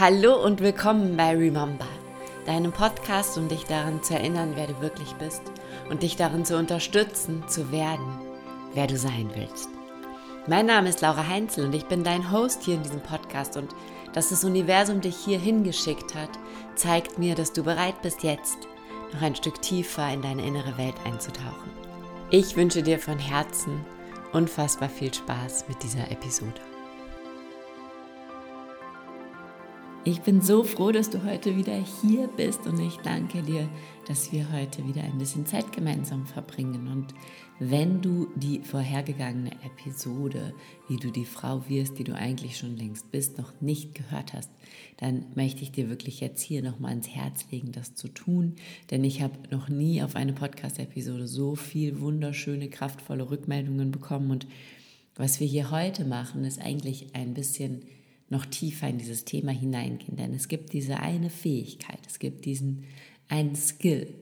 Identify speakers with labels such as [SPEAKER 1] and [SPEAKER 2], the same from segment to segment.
[SPEAKER 1] Hallo und willkommen bei Remember, deinem Podcast, um dich daran zu erinnern, wer du wirklich bist und dich darin zu unterstützen, zu werden, wer du sein willst. Mein Name ist Laura Heinzel und ich bin dein Host hier in diesem Podcast und dass das Universum dich hier hingeschickt hat, zeigt mir, dass du bereit bist, jetzt noch ein Stück tiefer in deine innere Welt einzutauchen. Ich wünsche dir von Herzen unfassbar viel Spaß mit dieser Episode. Ich bin so froh, dass du heute wieder hier bist und ich danke dir, dass wir heute wieder ein bisschen Zeit gemeinsam verbringen. Und wenn du die vorhergegangene Episode, wie du die Frau wirst, die du eigentlich schon längst bist, noch nicht gehört hast, dann möchte ich dir wirklich jetzt hier nochmal ins Herz legen, das zu tun. Denn ich habe noch nie auf eine Podcast-Episode so viel wunderschöne, kraftvolle Rückmeldungen bekommen. Und was wir hier heute machen, ist eigentlich ein bisschen noch tiefer in dieses Thema hineingehen, denn es gibt diese eine Fähigkeit, es gibt diesen einen Skill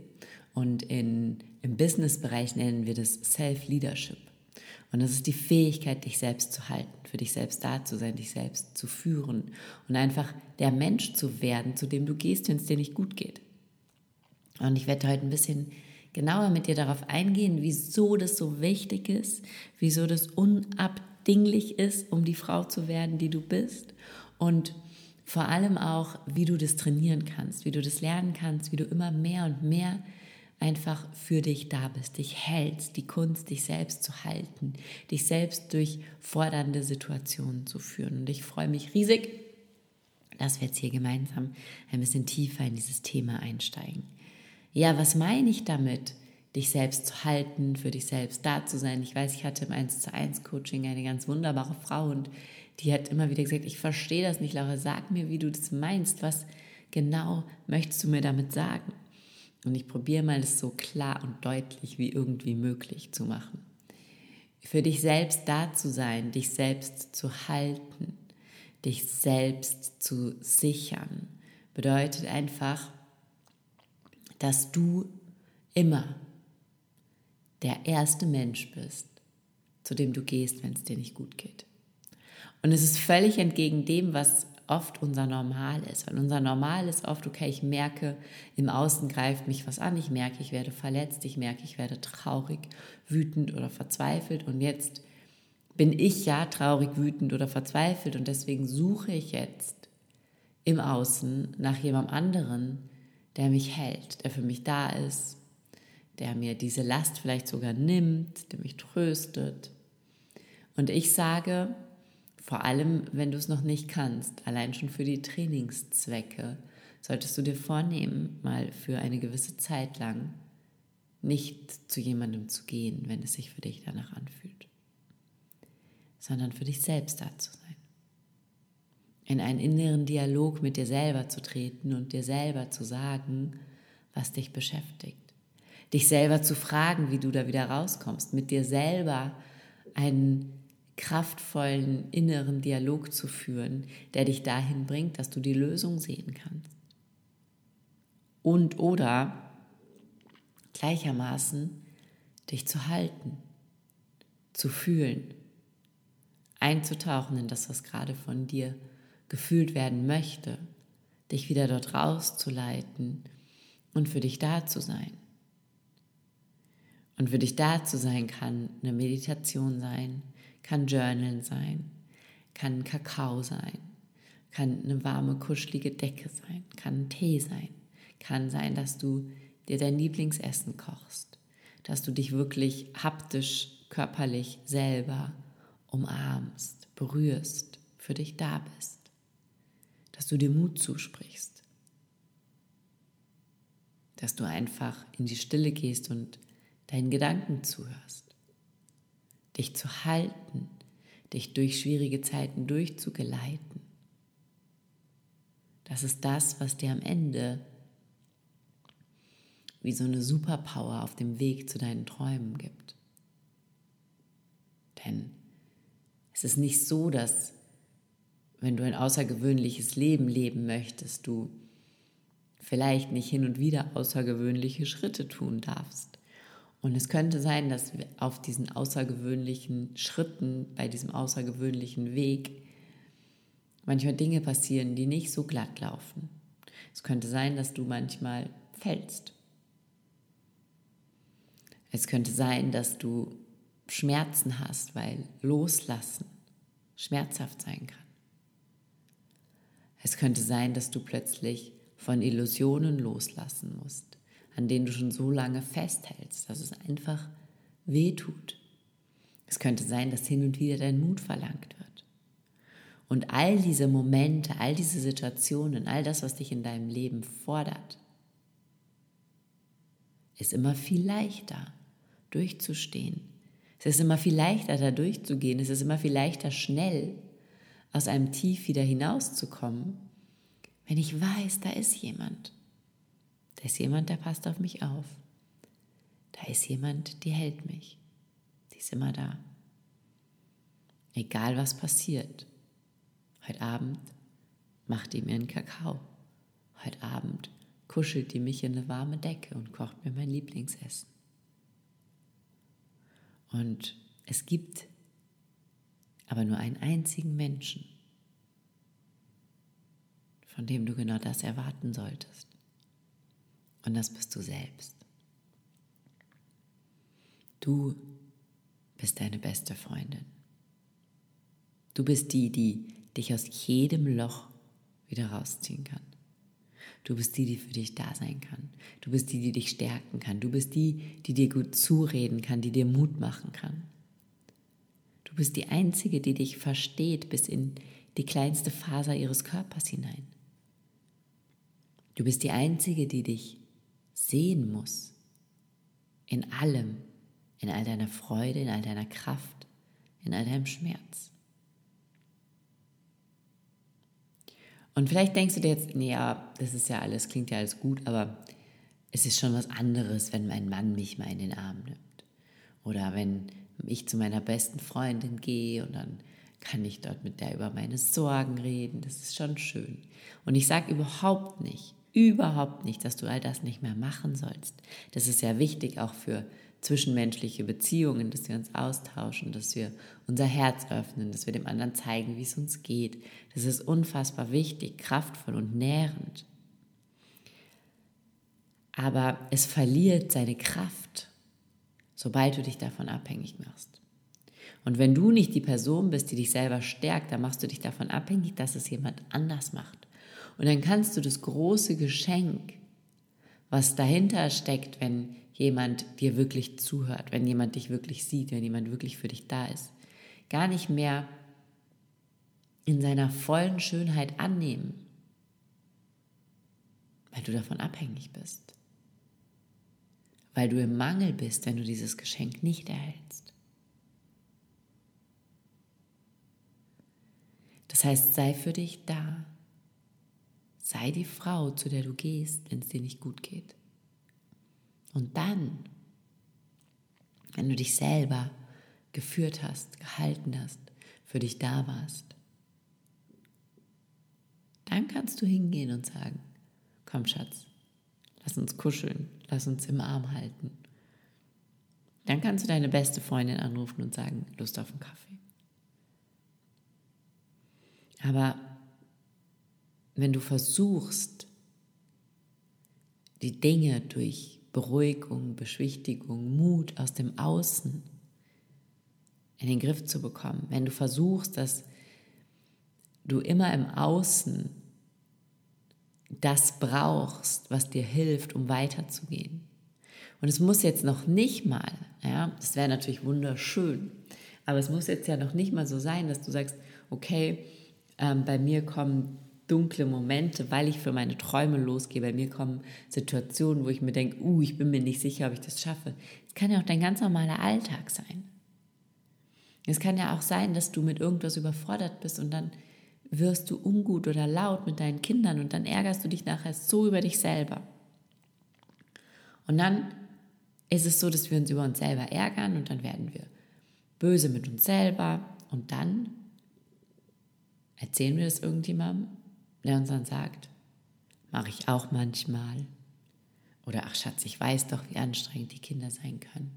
[SPEAKER 1] und in, im Business-Bereich nennen wir das Self-Leadership. Und das ist die Fähigkeit, dich selbst zu halten, für dich selbst da zu sein, dich selbst zu führen und einfach der Mensch zu werden, zu dem du gehst, wenn es dir nicht gut geht. Und ich werde heute ein bisschen genauer mit dir darauf eingehen, wieso das so wichtig ist, wieso das unabdingbar dinglich ist, um die Frau zu werden, die du bist. Und vor allem auch, wie du das trainieren kannst, wie du das lernen kannst, wie du immer mehr und mehr einfach für dich da bist, dich hältst, die Kunst, dich selbst zu halten, dich selbst durch fordernde Situationen zu führen. Und ich freue mich riesig, dass wir jetzt hier gemeinsam ein bisschen tiefer in dieses Thema einsteigen. Ja, was meine ich damit? Dich selbst zu halten, für dich selbst da zu sein. Ich weiß, ich hatte im 1 zu 1 Coaching eine ganz wunderbare Frau und die hat immer wieder gesagt, ich verstehe das nicht, Laura, sag mir, wie du das meinst, was genau möchtest du mir damit sagen? Und ich probiere mal, das so klar und deutlich wie irgendwie möglich zu machen. Für dich selbst da zu sein, dich selbst zu halten, dich selbst zu sichern, bedeutet einfach, dass du immer der erste Mensch bist, zu dem du gehst, wenn es dir nicht gut geht. Und es ist völlig entgegen dem, was oft unser Normal ist. Weil unser Normal ist oft, okay, ich merke, im Außen greift mich was an, ich merke, ich werde verletzt, ich merke, ich werde traurig, wütend oder verzweifelt. Und jetzt bin ich ja traurig, wütend oder verzweifelt und deswegen suche ich jetzt im Außen nach jemandem anderen, der mich hält, der für mich da ist, der mir diese Last vielleicht sogar nimmt, der mich tröstet. Und ich sage, vor allem, wenn du es noch nicht kannst, allein schon für die Trainingszwecke, solltest du dir vornehmen, mal für eine gewisse Zeit lang nicht zu jemandem zu gehen, wenn es sich für dich danach anfühlt, sondern für dich selbst da zu sein. In einen inneren Dialog mit dir selber zu treten und dir selber zu sagen, was dich beschäftigt dich selber zu fragen, wie du da wieder rauskommst, mit dir selber einen kraftvollen inneren Dialog zu führen, der dich dahin bringt, dass du die Lösung sehen kannst. Und oder gleichermaßen dich zu halten, zu fühlen, einzutauchen in das, was gerade von dir gefühlt werden möchte, dich wieder dort rauszuleiten und für dich da zu sein. Und für dich da zu sein kann eine Meditation sein, kann Journalen sein, kann Kakao sein, kann eine warme, kuschelige Decke sein, kann Tee sein, kann sein, dass du dir dein Lieblingsessen kochst, dass du dich wirklich haptisch, körperlich selber umarmst, berührst, für dich da bist, dass du dir Mut zusprichst, dass du einfach in die Stille gehst und deinen Gedanken zuhörst, dich zu halten, dich durch schwierige Zeiten durchzugeleiten. Das ist das, was dir am Ende wie so eine Superpower auf dem Weg zu deinen Träumen gibt. Denn es ist nicht so, dass wenn du ein außergewöhnliches Leben leben möchtest, du vielleicht nicht hin und wieder außergewöhnliche Schritte tun darfst. Und es könnte sein, dass auf diesen außergewöhnlichen Schritten, bei diesem außergewöhnlichen Weg, manchmal Dinge passieren, die nicht so glatt laufen. Es könnte sein, dass du manchmal fällst. Es könnte sein, dass du Schmerzen hast, weil Loslassen schmerzhaft sein kann. Es könnte sein, dass du plötzlich von Illusionen loslassen musst, an denen du schon so lange festhältst, dass es einfach weh tut. Es könnte sein, dass hin und wieder dein Mut verlangt wird. Und all diese Momente, all diese Situationen, all das, was dich in deinem Leben fordert, ist immer viel leichter durchzustehen. Es ist immer viel leichter, da durchzugehen. Es ist immer viel leichter, schnell aus einem Tief wieder hinauszukommen, wenn ich weiß, da ist jemand. Da ist jemand, der passt auf mich auf. Da ist jemand, die hält mich. Die ist immer da. Egal was passiert. Heute Abend macht die mir einen Kakao. Heute Abend kuschelt die mich in eine warme Decke und kocht mir mein Lieblingsessen. Und es gibt aber nur einen einzigen Menschen, von dem du genau das erwarten solltest. Und das bist du selbst. Du bist deine beste Freundin. Du bist die, die dich aus jedem Loch wieder rausziehen kann. Du bist die, die für dich da sein kann. Du bist die, die dich stärken kann. Du bist die, die dir gut zureden kann, die dir Mut machen kann. Du bist die Einzige, die dich versteht bis in die kleinste Faser ihres Körpers hinein. Du bist die Einzige, die dich sehen muss. In allem. In all deiner Freude, in all deiner Kraft, in all deinem Schmerz. Und vielleicht denkst du dir jetzt, nee, ja, das ist ja alles, klingt ja alles gut, aber es ist schon was anderes, wenn mein Mann mich mal in den Arm nimmt. Oder wenn ich zu meiner besten Freundin gehe und dann kann ich dort mit der über meine Sorgen reden. Das ist schon schön. Und ich sage überhaupt nicht, überhaupt nicht, dass du all das nicht mehr machen sollst. Das ist ja wichtig auch für zwischenmenschliche Beziehungen, dass wir uns austauschen, dass wir unser Herz öffnen, dass wir dem anderen zeigen, wie es uns geht. Das ist unfassbar wichtig, kraftvoll und nährend. Aber es verliert seine Kraft, sobald du dich davon abhängig machst. Und wenn du nicht die Person bist, die dich selber stärkt, dann machst du dich davon abhängig, dass es jemand anders macht. Und dann kannst du das große Geschenk, was dahinter steckt, wenn jemand dir wirklich zuhört, wenn jemand dich wirklich sieht, wenn jemand wirklich für dich da ist. Gar nicht mehr in seiner vollen Schönheit annehmen, weil du davon abhängig bist. Weil du im Mangel bist, wenn du dieses Geschenk nicht erhältst. Das heißt, sei für dich da. Sei die Frau, zu der du gehst, wenn es dir nicht gut geht. Und dann, wenn du dich selber geführt hast, gehalten hast, für dich da warst, dann kannst du hingehen und sagen, komm Schatz, lass uns kuscheln, lass uns im Arm halten. Dann kannst du deine beste Freundin anrufen und sagen, Lust auf einen Kaffee. Aber wenn du versuchst, die Dinge durch Beruhigung, Beschwichtigung, Mut aus dem Außen in den Griff zu bekommen. Wenn du versuchst, dass du immer im Außen das brauchst, was dir hilft, um weiterzugehen. Und es muss jetzt noch nicht mal, ja, das wäre natürlich wunderschön, aber es muss jetzt ja noch nicht mal so sein, dass du sagst, okay, ähm, bei mir kommen dunkle Momente, weil ich für meine Träume losgehe. Bei mir kommen Situationen, wo ich mir denke, uh, ich bin mir nicht sicher, ob ich das schaffe. Es kann ja auch dein ganz normaler Alltag sein. Es kann ja auch sein, dass du mit irgendwas überfordert bist und dann wirst du ungut oder laut mit deinen Kindern und dann ärgerst du dich nachher so über dich selber. Und dann ist es so, dass wir uns über uns selber ärgern und dann werden wir böse mit uns selber und dann erzählen wir das irgendjemandem der uns dann sagt, mache ich auch manchmal. Oder ach Schatz, ich weiß doch, wie anstrengend die Kinder sein können.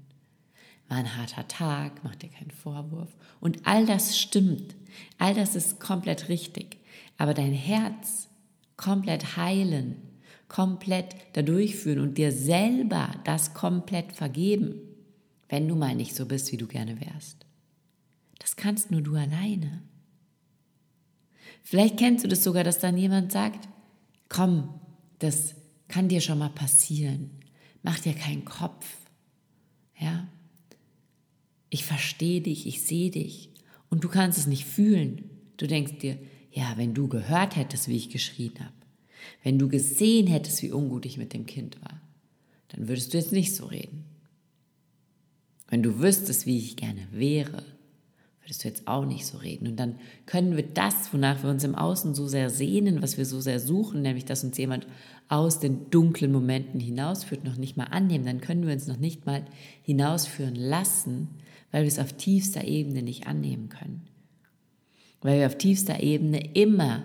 [SPEAKER 1] War ein harter Tag, mach dir keinen Vorwurf. Und all das stimmt. All das ist komplett richtig. aber dein Herz komplett heilen, komplett dadurch führen und dir selber das komplett vergeben, wenn du mal nicht so bist, wie du gerne wärst. Das kannst nur du alleine. Vielleicht kennst du das sogar, dass dann jemand sagt, komm, das kann dir schon mal passieren. Mach dir keinen Kopf. Ja? Ich verstehe dich, ich sehe dich und du kannst es nicht fühlen. Du denkst dir, ja, wenn du gehört hättest, wie ich geschrien habe, wenn du gesehen hättest, wie ungut ich mit dem Kind war, dann würdest du jetzt nicht so reden. Wenn du wüsstest, wie ich gerne wäre, würdest du jetzt auch nicht so reden. Und dann können wir das, wonach wir uns im Außen so sehr sehnen, was wir so sehr suchen, nämlich dass uns jemand aus den dunklen Momenten hinausführt, noch nicht mal annehmen. Dann können wir uns noch nicht mal hinausführen lassen, weil wir es auf tiefster Ebene nicht annehmen können. Weil wir auf tiefster Ebene immer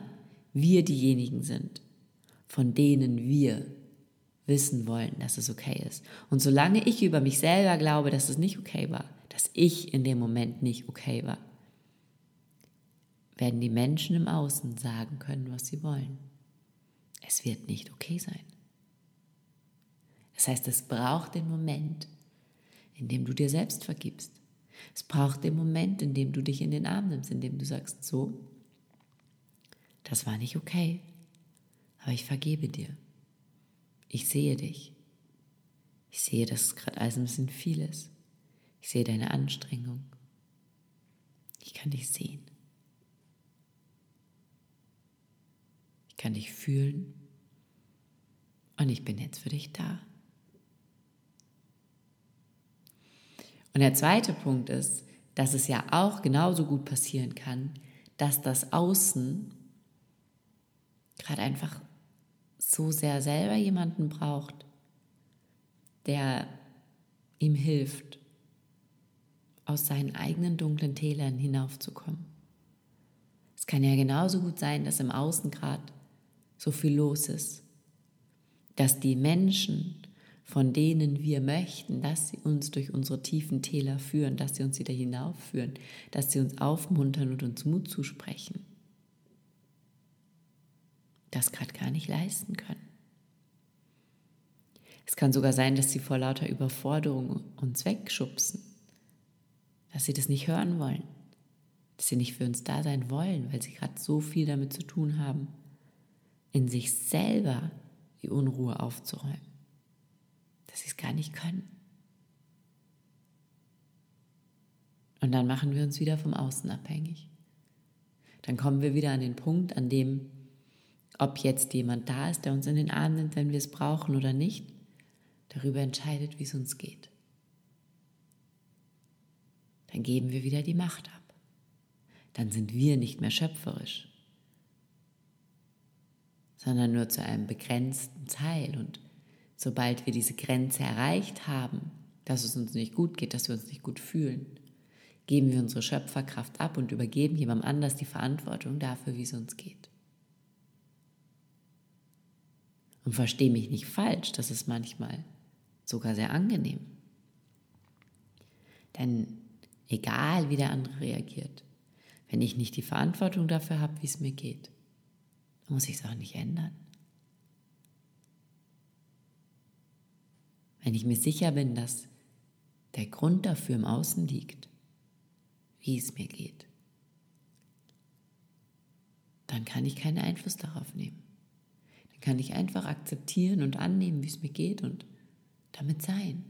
[SPEAKER 1] wir diejenigen sind, von denen wir wissen wollen, dass es okay ist. Und solange ich über mich selber glaube, dass es nicht okay war, dass ich in dem Moment nicht okay war, werden die Menschen im Außen sagen können, was sie wollen. Es wird nicht okay sein. Das heißt, es braucht den Moment, in dem du dir selbst vergibst. Es braucht den Moment, in dem du dich in den Arm nimmst, in dem du sagst, so, das war nicht okay, aber ich vergebe dir. Ich sehe dich. Ich sehe, dass es gerade alles ein bisschen viel ist. Ich sehe deine Anstrengung. Ich kann dich sehen. Ich kann dich fühlen. Und ich bin jetzt für dich da. Und der zweite Punkt ist, dass es ja auch genauso gut passieren kann, dass das Außen gerade einfach so sehr selber jemanden braucht, der ihm hilft, aus seinen eigenen dunklen Tälern hinaufzukommen. Es kann ja genauso gut sein, dass im Außen gerade so viel los ist, dass die Menschen von denen wir möchten, dass sie uns durch unsere tiefen Täler führen, dass sie uns wieder hinaufführen, dass sie uns aufmuntern und uns Mut zusprechen. Das gerade gar nicht leisten können. Es kann sogar sein, dass sie vor lauter Überforderung uns wegschubsen, dass sie das nicht hören wollen, dass sie nicht für uns da sein wollen, weil sie gerade so viel damit zu tun haben, in sich selber die Unruhe aufzuräumen dass sie es gar nicht können. Und dann machen wir uns wieder vom Außen abhängig. Dann kommen wir wieder an den Punkt, an dem, ob jetzt jemand da ist, der uns in den Arm nimmt, wenn wir es brauchen oder nicht, darüber entscheidet, wie es uns geht. Dann geben wir wieder die Macht ab. Dann sind wir nicht mehr schöpferisch, sondern nur zu einem begrenzten Teil und sobald wir diese Grenze erreicht haben, dass es uns nicht gut geht, dass wir uns nicht gut fühlen, geben wir unsere Schöpferkraft ab und übergeben jemandem anders die Verantwortung dafür, wie es uns geht. Und verstehe mich nicht falsch, das ist manchmal sogar sehr angenehm. Denn egal wie der andere reagiert, wenn ich nicht die Verantwortung dafür habe, wie es mir geht, muss ich es auch nicht ändern. wenn ich mir sicher bin, dass der Grund dafür im Außen liegt, wie es mir geht, dann kann ich keinen Einfluss darauf nehmen. Dann kann ich einfach akzeptieren und annehmen, wie es mir geht und damit sein.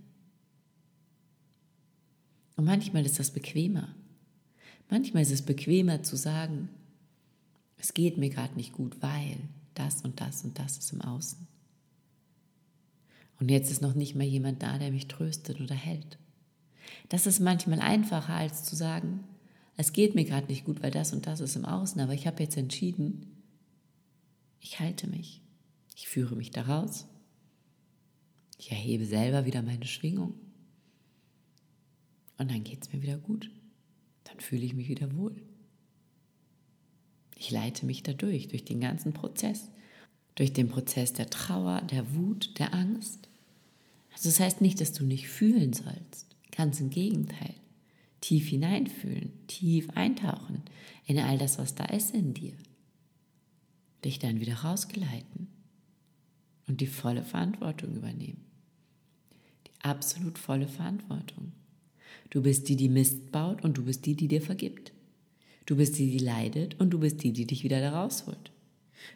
[SPEAKER 1] Und manchmal ist das bequemer. Manchmal ist es bequemer zu sagen, es geht mir gerade nicht gut, weil das und das und das ist im Außen. Und jetzt ist noch nicht mal jemand da, der mich tröstet oder hält. Das ist manchmal einfacher, als zu sagen, es geht mir gerade nicht gut, weil das und das ist im Außen, aber ich habe jetzt entschieden, ich halte mich, ich führe mich daraus, ich erhebe selber wieder meine Schwingung und dann geht es mir wieder gut, dann fühle ich mich wieder wohl. Ich leite mich dadurch, durch den ganzen Prozess durch den Prozess der Trauer, der Wut, der Angst. Also das heißt nicht, dass du nicht fühlen sollst. Ganz im Gegenteil. Tief hineinfühlen, tief eintauchen in all das, was da ist in dir. dich dann wieder rausgeleiten und die volle Verantwortung übernehmen. Die absolut volle Verantwortung. Du bist die, die Mist baut und du bist die, die dir vergibt. Du bist die, die leidet und du bist die, die dich wieder da rausholt.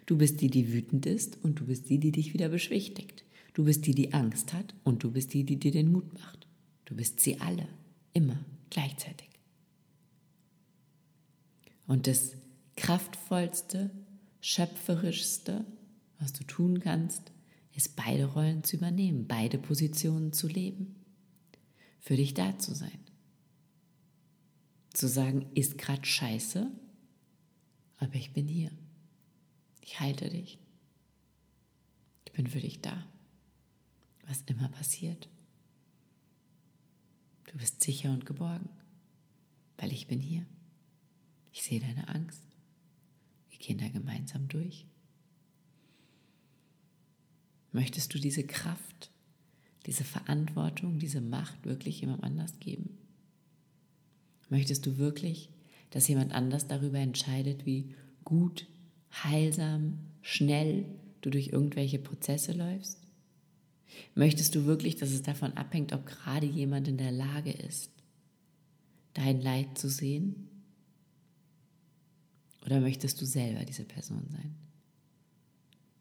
[SPEAKER 1] Du bist die, die wütend ist und du bist die, die dich wieder beschwichtigt. Du bist die, die Angst hat und du bist die, die dir den Mut macht. Du bist sie alle, immer gleichzeitig. Und das kraftvollste, schöpferischste, was du tun kannst, ist beide Rollen zu übernehmen, beide Positionen zu leben, für dich da zu sein. Zu sagen, ist gerade scheiße, aber ich bin hier. Ich halte dich. Ich bin für dich da. Was immer passiert. Du bist sicher und geborgen, weil ich bin hier. Ich sehe deine Angst. Wir gehen da gemeinsam durch. Möchtest du diese Kraft, diese Verantwortung, diese Macht wirklich jemand anders geben? Möchtest du wirklich, dass jemand anders darüber entscheidet, wie gut heilsam, schnell du durch irgendwelche Prozesse läufst? Möchtest du wirklich, dass es davon abhängt, ob gerade jemand in der Lage ist, dein Leid zu sehen? Oder möchtest du selber diese Person sein?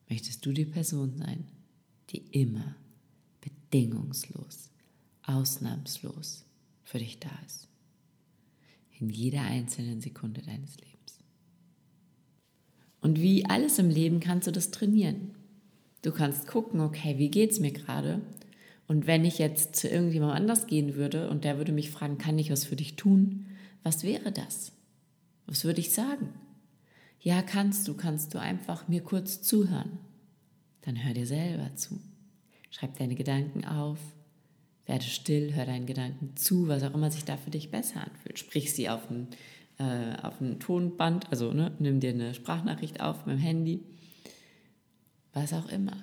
[SPEAKER 1] Möchtest du die Person sein, die immer bedingungslos, ausnahmslos für dich da ist? In jeder einzelnen Sekunde deines Lebens. Und wie alles im Leben kannst du das trainieren. Du kannst gucken, okay, wie geht es mir gerade? Und wenn ich jetzt zu irgendjemandem anders gehen würde und der würde mich fragen, kann ich was für dich tun? Was wäre das? Was würde ich sagen? Ja, kannst du, kannst du einfach mir kurz zuhören. Dann hör dir selber zu. Schreib deine Gedanken auf, werde still, hör deinen Gedanken zu, was auch immer sich da für dich besser anfühlt. Sprich sie auf ein äh, auf ein Tonband, also ne, nimm dir eine Sprachnachricht auf mit dem Handy, was auch immer.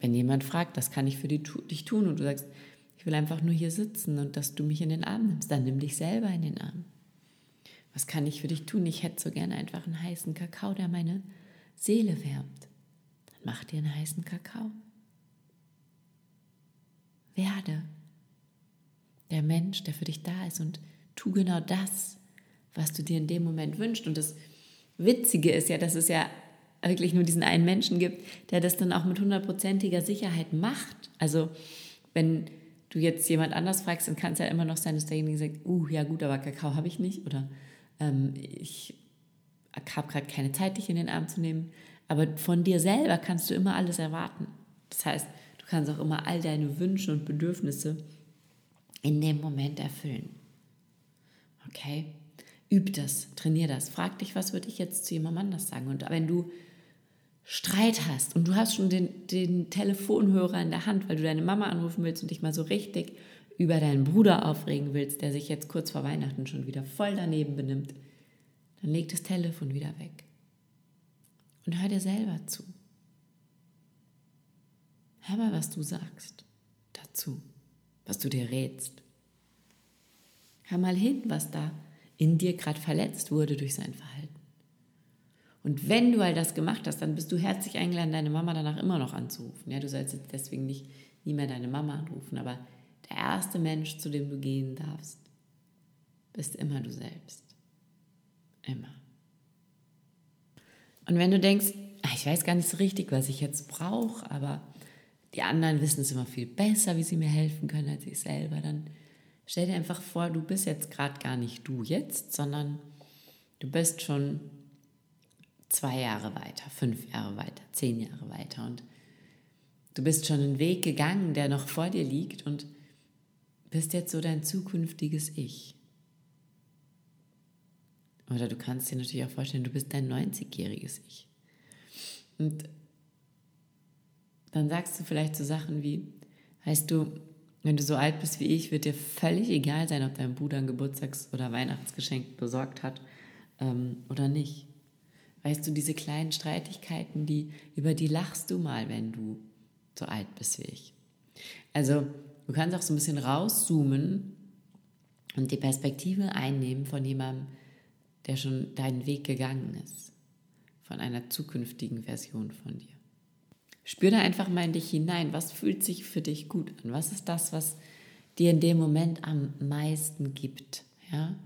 [SPEAKER 1] Wenn jemand fragt, das kann ich für dich tun und du sagst, ich will einfach nur hier sitzen und dass du mich in den Arm nimmst, dann nimm dich selber in den Arm. Was kann ich für dich tun? Ich hätte so gerne einfach einen heißen Kakao, der meine Seele wärmt. Mach dir einen heißen Kakao. Werde der Mensch, der für dich da ist und tu genau das, was du dir in dem Moment wünschst. Und das Witzige ist ja, dass es ja wirklich nur diesen einen Menschen gibt, der das dann auch mit hundertprozentiger Sicherheit macht. Also wenn du jetzt jemand anders fragst, dann kann es ja immer noch sein, dass derjenige sagt, uh, ja gut, aber Kakao habe ich nicht oder ähm, ich habe gerade keine Zeit, dich in den Arm zu nehmen. Aber von dir selber kannst du immer alles erwarten. Das heißt, du kannst auch immer all deine Wünsche und Bedürfnisse in dem Moment erfüllen. Okay? Üb das, trainier das. Frag dich, was würde ich jetzt zu jemandem anders sagen? Und wenn du Streit hast und du hast schon den, den Telefonhörer in der Hand, weil du deine Mama anrufen willst und dich mal so richtig über deinen Bruder aufregen willst, der sich jetzt kurz vor Weihnachten schon wieder voll daneben benimmt, dann leg das Telefon wieder weg. Und hör dir selber zu. Hör mal, was du sagst dazu was du dir rätst. Hör mal hin, was da in dir gerade verletzt wurde durch sein Verhalten. Und wenn du all das gemacht hast, dann bist du herzlich eingeladen, deine Mama danach immer noch anzurufen. Ja, du sollst jetzt deswegen nicht nie mehr deine Mama anrufen, aber der erste Mensch, zu dem du gehen darfst, bist immer du selbst. Immer. Und wenn du denkst, ah, ich weiß gar nicht so richtig, was ich jetzt brauche, aber die anderen wissen es immer viel besser, wie sie mir helfen können als ich selber, dann stell dir einfach vor, du bist jetzt gerade gar nicht du jetzt, sondern du bist schon zwei Jahre weiter, fünf Jahre weiter, zehn Jahre weiter und du bist schon einen Weg gegangen, der noch vor dir liegt und bist jetzt so dein zukünftiges Ich. Oder du kannst dir natürlich auch vorstellen, du bist dein 90-jähriges Ich. Und dann sagst du vielleicht so Sachen wie, weißt du, wenn du so alt bist wie ich, wird dir völlig egal sein, ob dein Bruder ein Geburtstags- oder Weihnachtsgeschenk besorgt hat ähm, oder nicht. Weißt du, diese kleinen Streitigkeiten, die, über die lachst du mal, wenn du so alt bist wie ich. Also du kannst auch so ein bisschen rauszoomen und die Perspektive einnehmen von jemandem, der schon deinen Weg gegangen ist, von einer zukünftigen Version von dir. Spür da einfach mal in dich hinein, was fühlt sich für dich gut an? Was ist das, was dir in dem Moment am meisten gibt? Ja?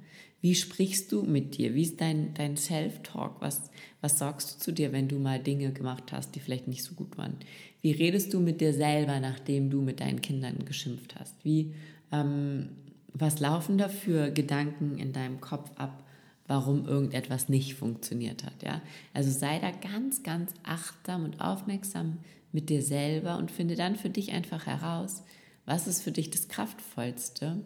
[SPEAKER 1] Wie sprichst du mit dir? Wie ist dein, dein Self-Talk? Was, was sagst du zu dir, wenn du mal Dinge gemacht hast, die vielleicht nicht so gut waren? Wie redest du mit dir selber, nachdem du mit deinen Kindern geschimpft hast? Wie, ähm, was laufen da für Gedanken in deinem Kopf ab, warum irgendetwas nicht funktioniert hat? Ja? Also sei da ganz, ganz achtsam und aufmerksam mit dir selber und finde dann für dich einfach heraus, was ist für dich das Kraftvollste?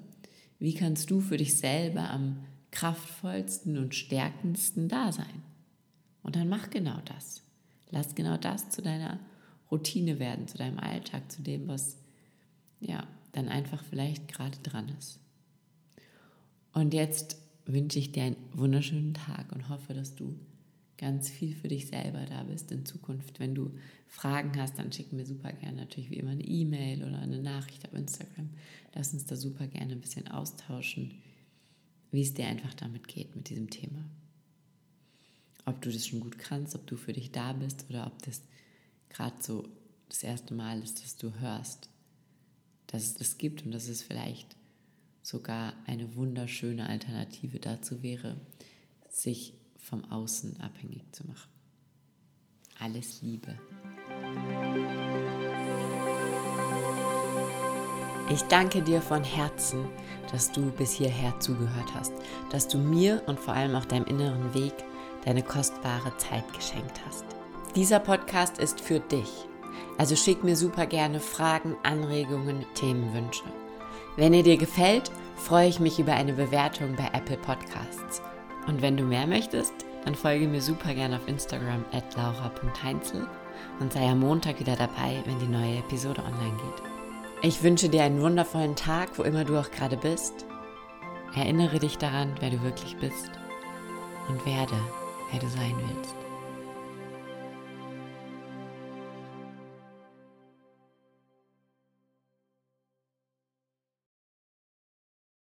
[SPEAKER 1] Wie kannst du für dich selber am kraftvollsten und stärkendsten da sein. Und dann mach genau das. Lass genau das zu deiner Routine werden, zu deinem Alltag, zu dem, was ja dann einfach vielleicht gerade dran ist. Und jetzt wünsche ich dir einen wunderschönen Tag und hoffe, dass du ganz viel für dich selber da bist in Zukunft. Wenn du Fragen hast, dann schick mir super gerne natürlich wie immer eine E-Mail oder eine Nachricht auf Instagram. Lass uns da super gerne ein bisschen austauschen wie es dir einfach damit geht mit diesem Thema. Ob du das schon gut kannst, ob du für dich da bist oder ob das gerade so das erste Mal ist, dass du hörst, dass es das gibt und dass es vielleicht sogar eine wunderschöne Alternative dazu wäre, sich vom Außen abhängig zu machen. Alles Liebe. Ich danke dir von Herzen, dass du bis hierher zugehört hast, dass du mir und vor allem auch deinem inneren Weg deine kostbare Zeit geschenkt hast. Dieser Podcast ist für dich. Also schick mir super gerne Fragen, Anregungen, Themenwünsche. Wenn er dir gefällt, freue ich mich über eine Bewertung bei Apple Podcasts. Und wenn du mehr möchtest, dann folge mir super gerne auf Instagram at laura.heinzel und sei am Montag wieder dabei, wenn die neue Episode online geht. Ich wünsche dir einen wundervollen Tag, wo immer du auch gerade bist. Erinnere dich daran, wer du wirklich bist und werde, wer du sein willst.